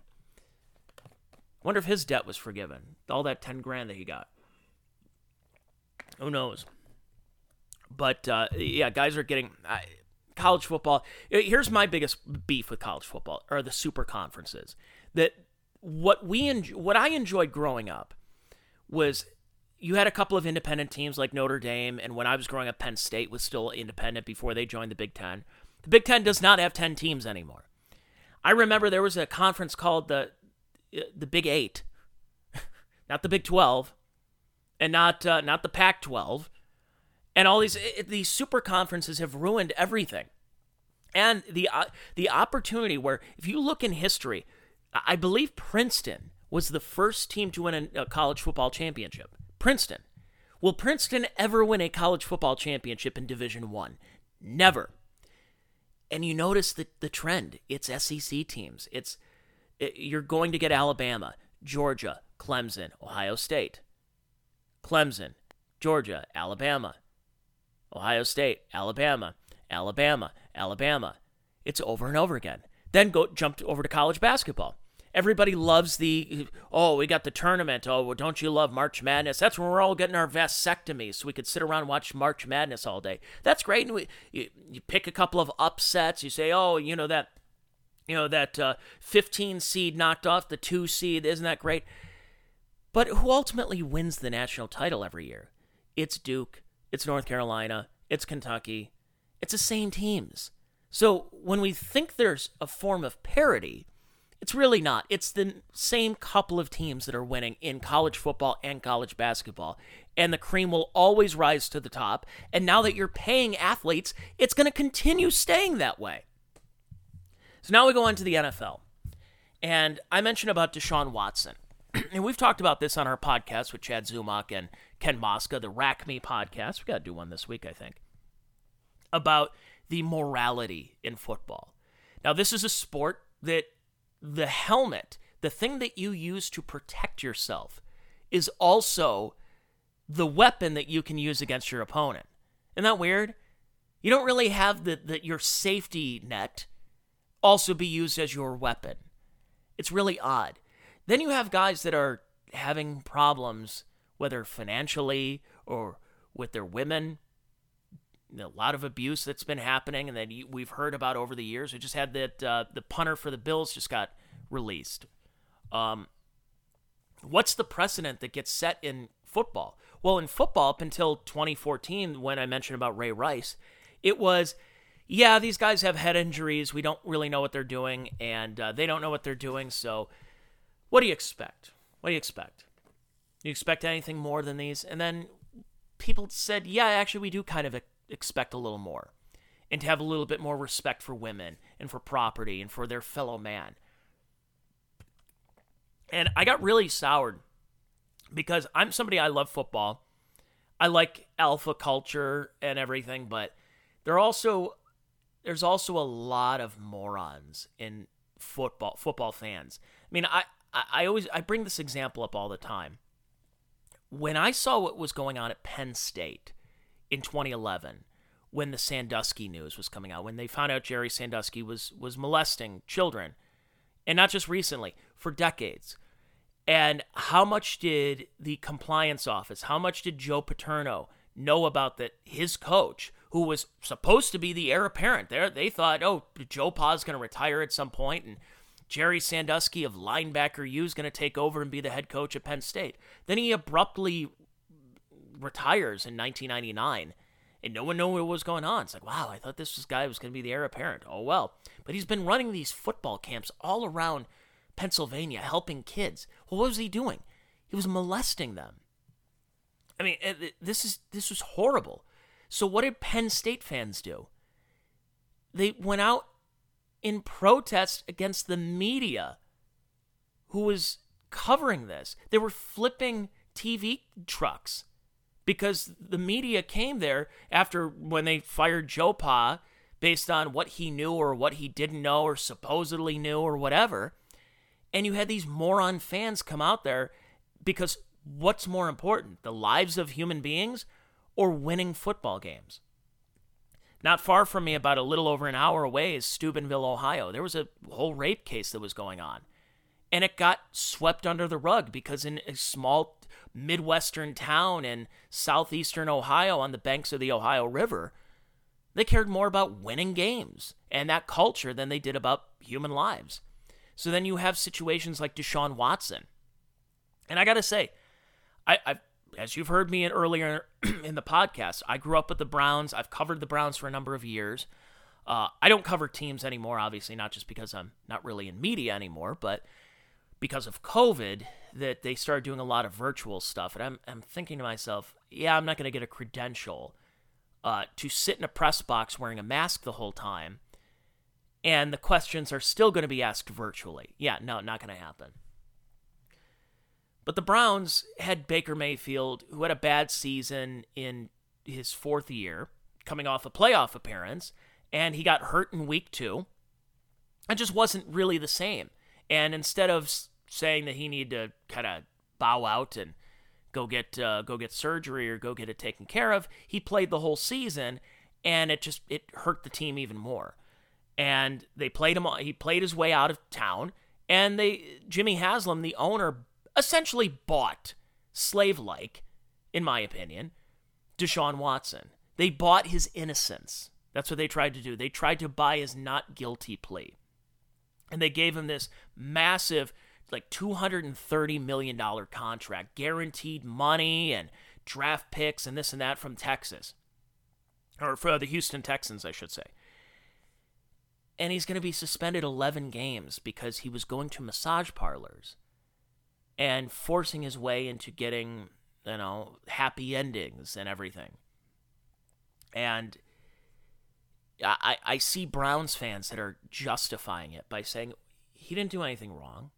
Wonder if his debt was forgiven. All that 10 grand that he got. Who knows? But uh, yeah, guys are getting uh, college football. Here's my biggest beef with college football are the super conferences. That what we en- what I enjoyed growing up was you had a couple of independent teams like Notre Dame, and when I was growing up, Penn State was still independent before they joined the Big Ten. The Big Ten does not have ten teams anymore. I remember there was a conference called the the Big Eight, not the Big Twelve, and not uh, not the Pac twelve, and all these these super conferences have ruined everything. And the uh, the opportunity where if you look in history, I believe Princeton was the first team to win a, a college football championship. Princeton. Will Princeton ever win a college football championship in Division 1? Never. And you notice the the trend. It's SEC teams. It's it, you're going to get Alabama, Georgia, Clemson, Ohio State. Clemson, Georgia, Alabama. Ohio State, Alabama, Alabama, Alabama. It's over and over again. Then go jump over to college basketball. Everybody loves the oh, we got the tournament. Oh, don't you love March Madness? That's when we're all getting our vasectomies, so we could sit around and watch March Madness all day. That's great. And we, you, you pick a couple of upsets. You say, oh, you know that, you know that uh, 15 seed knocked off the two seed. Isn't that great? But who ultimately wins the national title every year? It's Duke. It's North Carolina, it's Kentucky, it's the same teams. So when we think there's a form of parity, it's really not. It's the same couple of teams that are winning in college football and college basketball. And the cream will always rise to the top. And now that you're paying athletes, it's going to continue staying that way. So now we go on to the NFL. And I mentioned about Deshaun Watson. and we've talked about this on our podcast with Chad Zumock and Ken Mosca, the Rack Me podcast. We got to do one this week, I think, about the morality in football. Now, this is a sport that the helmet, the thing that you use to protect yourself, is also the weapon that you can use against your opponent. Isn't that weird? You don't really have the, the your safety net also be used as your weapon. It's really odd. Then you have guys that are having problems whether financially or with their women. A lot of abuse that's been happening, and that we've heard about over the years. We just had that uh, the punter for the Bills just got released. Um, what's the precedent that gets set in football? Well, in football, up until 2014, when I mentioned about Ray Rice, it was, yeah, these guys have head injuries. We don't really know what they're doing, and uh, they don't know what they're doing. So, what do you expect? What do you expect? You expect anything more than these? And then people said, yeah, actually, we do kind of expect a little more. And to have a little bit more respect for women and for property and for their fellow man. And I got really soured because I'm somebody I love football. I like alpha culture and everything, but there also there's also a lot of morons in football football fans. I mean, I I always I bring this example up all the time. When I saw what was going on at Penn State in 2011, when the Sandusky news was coming out, when they found out Jerry Sandusky was was molesting children, and not just recently, for decades. And how much did the compliance office, how much did Joe Paterno know about that his coach, who was supposed to be the heir apparent there, they thought, oh, Joe Pa's going to retire at some point and Jerry Sandusky of linebacker U is going to take over and be the head coach at Penn State. Then he abruptly retires in 1999 and no one knew what was going on. It's like, wow, I thought this guy was going to be the heir apparent. Oh, well. But he's been running these football camps all around Pennsylvania, helping kids. Well, what was he doing? He was molesting them. I mean, this is this was horrible. So what did Penn State fans do? They went out in protest against the media who was covering this. They were flipping TV trucks because the media came there after when they fired Joe Pa based on what he knew or what he didn't know or supposedly knew or whatever. And you had these moron fans come out there because what's more important, the lives of human beings or winning football games? Not far from me, about a little over an hour away, is Steubenville, Ohio. There was a whole rape case that was going on. And it got swept under the rug because in a small Midwestern town in southeastern Ohio on the banks of the Ohio River, they cared more about winning games and that culture than they did about human lives. So then you have situations like Deshaun Watson. And I got to say, I, I've as you've heard me in earlier in the podcast, I grew up with the Browns. I've covered the Browns for a number of years. Uh, I don't cover teams anymore, obviously, not just because I'm not really in media anymore, but because of COVID, that they started doing a lot of virtual stuff. And I'm, I'm thinking to myself, yeah, I'm not going to get a credential uh, to sit in a press box wearing a mask the whole time. And the questions are still going to be asked virtually. Yeah, no, not going to happen. But the Browns had Baker Mayfield, who had a bad season in his fourth year, coming off a playoff appearance, and he got hurt in week two. It just wasn't really the same. And instead of saying that he needed to kind of bow out and go get uh, go get surgery or go get it taken care of, he played the whole season, and it just it hurt the team even more. And they played him. He played his way out of town, and they Jimmy Haslam, the owner, essentially bought, slave like, in my opinion, Deshaun Watson. They bought his innocence. That's what they tried to do. They tried to buy his not guilty plea. And they gave him this massive, like $230 million contract, guaranteed money and draft picks and this and that from Texas. Or for the Houston Texans, I should say. And he's going to be suspended 11 games because he was going to massage parlors and forcing his way into getting, you know, happy endings and everything. And I, I see Browns fans that are justifying it by saying he didn't do anything wrong.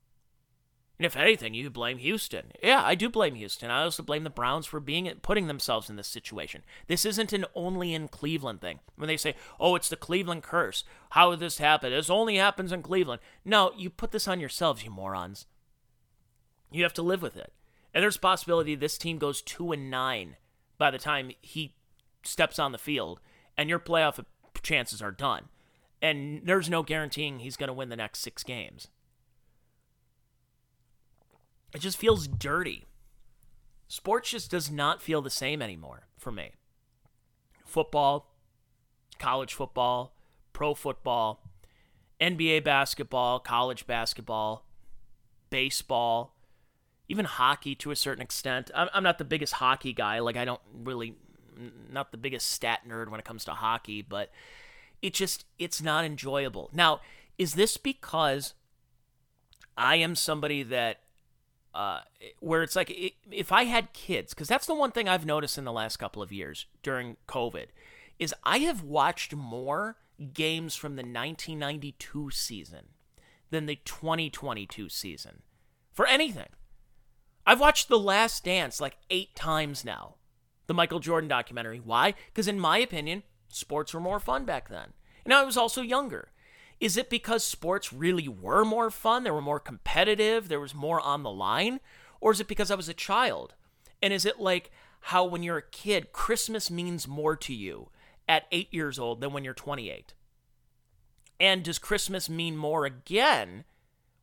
And if anything, you blame Houston. Yeah, I do blame Houston. I also blame the Browns for being putting themselves in this situation. This isn't an only in Cleveland thing. When they say, "Oh, it's the Cleveland curse. How did this happen? This only happens in Cleveland." No, you put this on yourselves, you morons. You have to live with it. And there's possibility this team goes 2 and 9 by the time he steps on the field and your playoff chances are done. And there's no guaranteeing he's going to win the next 6 games. It just feels dirty. Sports just does not feel the same anymore for me. Football, college football, pro football, NBA basketball, college basketball, baseball, even hockey to a certain extent. I'm, I'm not the biggest hockey guy. Like, I don't really, not the biggest stat nerd when it comes to hockey, but it just, it's not enjoyable. Now, is this because I am somebody that, uh, where it's like, if I had kids, because that's the one thing I've noticed in the last couple of years during COVID, is I have watched more games from the 1992 season than the 2022 season for anything. I've watched The Last Dance like eight times now, the Michael Jordan documentary. Why? Because, in my opinion, sports were more fun back then. And I was also younger. Is it because sports really were more fun? They were more competitive? There was more on the line? Or is it because I was a child? And is it like how when you're a kid, Christmas means more to you at eight years old than when you're 28? And does Christmas mean more again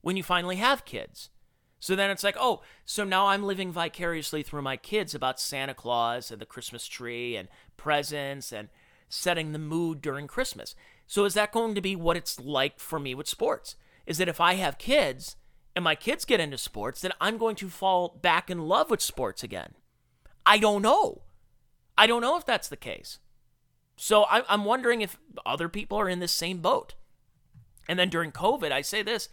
when you finally have kids? So then it's like, oh, so now I'm living vicariously through my kids about Santa Claus and the Christmas tree and presents and setting the mood during Christmas. So is that going to be what it's like for me with sports? Is that if I have kids and my kids get into sports, then I'm going to fall back in love with sports again? I don't know. I don't know if that's the case. So I, am wondering if other people are in this same boat. And then during COVID, I say this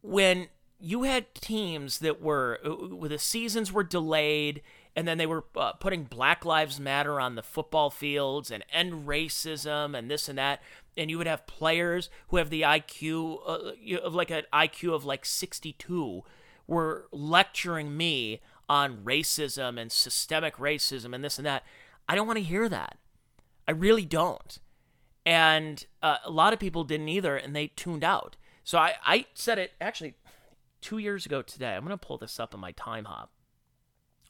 when you had teams that were uh, the seasons were delayed and then they were uh, putting black lives matter on the football fields and end racism and this and that. And you would have players who have the IQ uh, of like an IQ of like 62 were lecturing me on racism and systemic racism and this and that. I don't want to hear that. I really don't. And uh, a lot of people didn't either and they tuned out. So I, I said it actually two years ago today. I'm going to pull this up in my Timehop.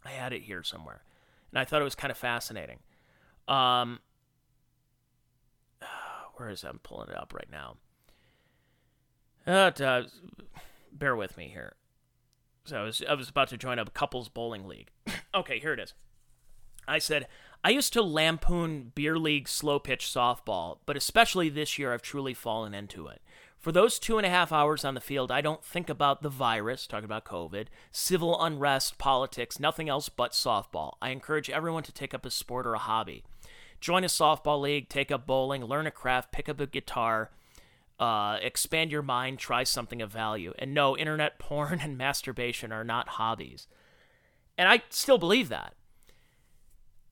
I had it here somewhere, and I thought it was kind of fascinating. Um, where is it? I'm pulling it up right now. Uh, uh, bear with me here. So I was I was about to join a couples bowling league. okay, here it is. I said I used to lampoon beer league slow pitch softball, but especially this year I've truly fallen into it. For those two and a half hours on the field, I don't think about the virus, talking about COVID, civil unrest, politics, nothing else but softball. I encourage everyone to take up a sport or a hobby. Join a softball league, take up bowling, learn a craft, pick up a guitar, uh, expand your mind, try something of value. And no, internet porn and masturbation are not hobbies. And I still believe that.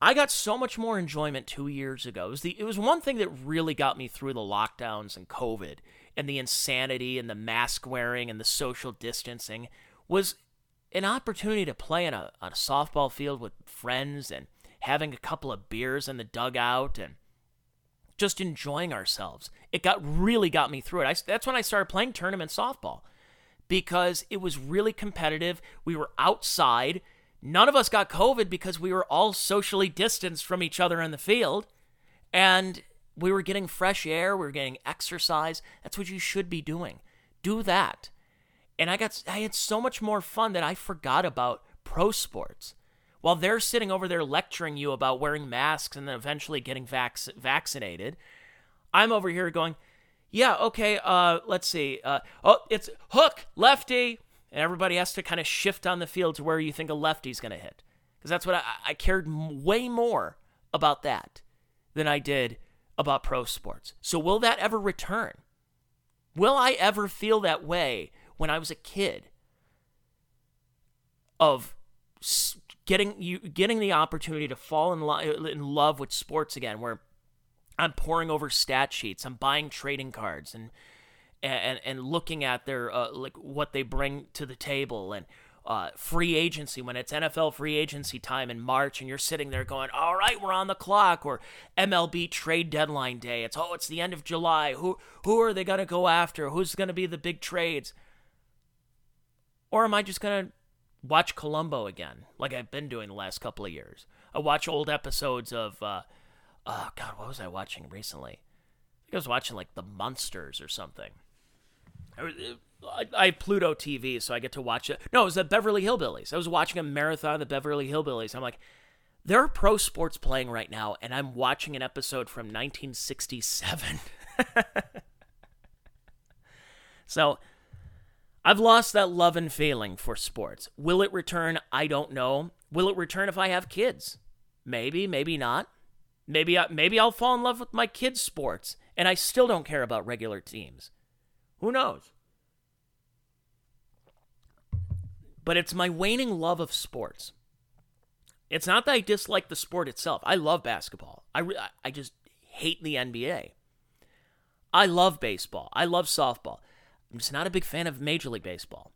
I got so much more enjoyment two years ago. It was, the, it was one thing that really got me through the lockdowns and COVID and the insanity and the mask wearing and the social distancing was an opportunity to play on a, on a softball field with friends and having a couple of beers in the dugout and just enjoying ourselves. It got really got me through it. I, that's when I started playing tournament softball because it was really competitive. We were outside. None of us got COVID because we were all socially distanced from each other in the field. And we were getting fresh air, we were getting exercise. That's what you should be doing. Do that. And I got I had so much more fun that I forgot about pro sports. While they're sitting over there lecturing you about wearing masks and then eventually getting vac- vaccinated, I'm over here going, "Yeah, okay, uh let's see. Uh oh, it's hook, lefty." And everybody has to kind of shift on the field to where you think a lefty's going to hit. Because that's what I, I cared way more about that than I did about pro sports. So, will that ever return? Will I ever feel that way when I was a kid of getting you getting the opportunity to fall in, lo- in love with sports again where I'm poring over stat sheets, I'm buying trading cards and and and looking at their uh, like what they bring to the table and uh, free agency when it's NFL free agency time in March, and you're sitting there going, "All right, we're on the clock," or MLB trade deadline day. It's oh, it's the end of July. Who who are they gonna go after? Who's gonna be the big trades? Or am I just gonna watch Columbo again, like I've been doing the last couple of years? I watch old episodes of, uh, oh God, what was I watching recently? I I was watching like The Monsters or something. I, have Pluto TV, so I get to watch it. No, it was the Beverly Hillbillies. I was watching a marathon of the Beverly Hillbillies. I'm like, there are pro sports playing right now, and I'm watching an episode from 1967. so I've lost that love and feeling for sports. Will it return? I don't know. Will it return if I have kids? Maybe, maybe not. Maybe I, maybe I'll fall in love with my kids' sports, and I still don't care about regular teams. Who knows? but it's my waning love of sports. It's not that I dislike the sport itself. I love basketball. I, re- I just hate the NBA. I love baseball. I love softball. I'm just not a big fan of Major League Baseball.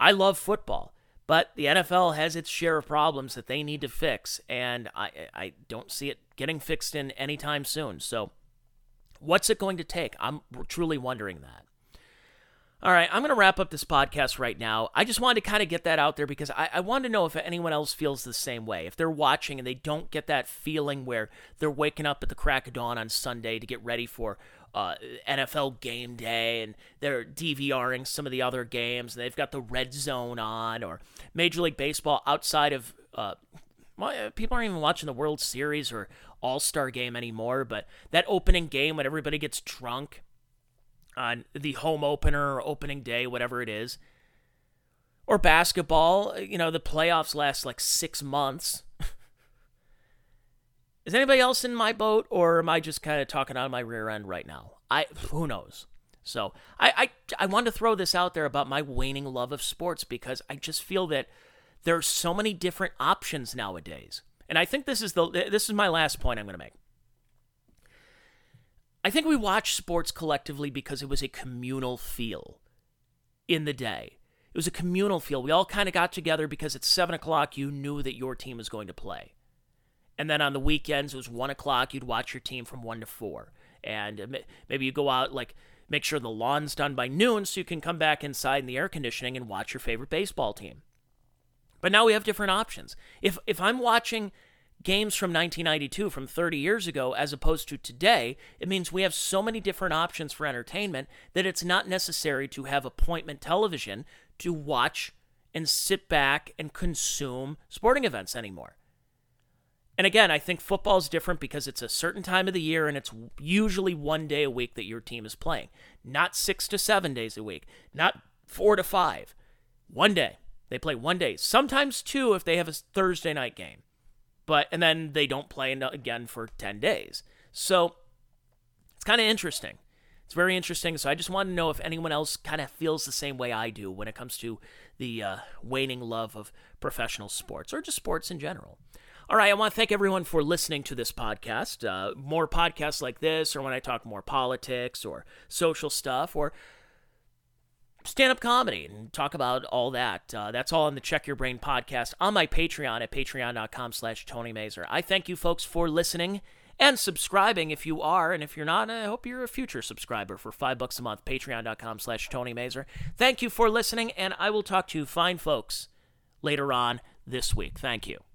I love football, But the NFL has its share of problems that they need to fix, and I, I don't see it getting fixed in anytime soon. So, what's it going to take? I'm truly wondering that. All right, I'm going to wrap up this podcast right now. I just wanted to kind of get that out there because I, I to know if anyone else feels the same way. If they're watching and they don't get that feeling where they're waking up at the crack of dawn on Sunday to get ready for uh, NFL game day and they're DVRing some of the other games and they've got the red zone on or Major League Baseball outside of. Uh, people aren't even watching the World Series or All Star game anymore, but that opening game when everybody gets drunk on the home opener or opening day, whatever it is. Or basketball, you know, the playoffs last like six months. Is anybody else in my boat, or am I just kind of talking on my rear end right now? I who knows. So I, I I wanted to throw this out there about my waning love of sports because I just feel that there are so many different options nowadays, and I think this is the this is my last point I'm going to make. I think we watch sports collectively because it was a communal feel in the day. It was a communal feel. We all kind of got together because at seven o'clock you knew that your team was going to play. And then on the weekends, it was one o'clock. You'd watch your team from one to four, and uh, maybe you go out like make sure the lawn's done by noon, so you can come back inside in the air conditioning and watch your favorite baseball team. But now we have different options. If if I'm watching games from 1992 from 30 years ago as opposed to today, it means we have so many different options for entertainment that it's not necessary to have appointment television to watch and sit back and consume sporting events anymore. And again, I think football is different because it's a certain time of the year and it's usually one day a week that your team is playing, not six to seven days a week, not four to five. One day. They play one day, sometimes two if they have a Thursday night game. But, and then they don't play again for 10 days. So it's kind of interesting. It's very interesting. So I just want to know if anyone else kind of feels the same way I do when it comes to the uh, waning love of professional sports or just sports in general. All right, I want to thank everyone for listening to this podcast. Uh, more podcasts like this, or when I talk more politics or social stuff, or stand up comedy and talk about all that. Uh, that's all on the Check Your Brain podcast on my Patreon at patreon.com slash Tony Mazer. I thank you folks for listening and subscribing if you are. And if you're not, I hope you're a future subscriber for five bucks a month. Patreon.com slash Tony Mazer. Thank you for listening, and I will talk to you fine folks later on this week. Thank you.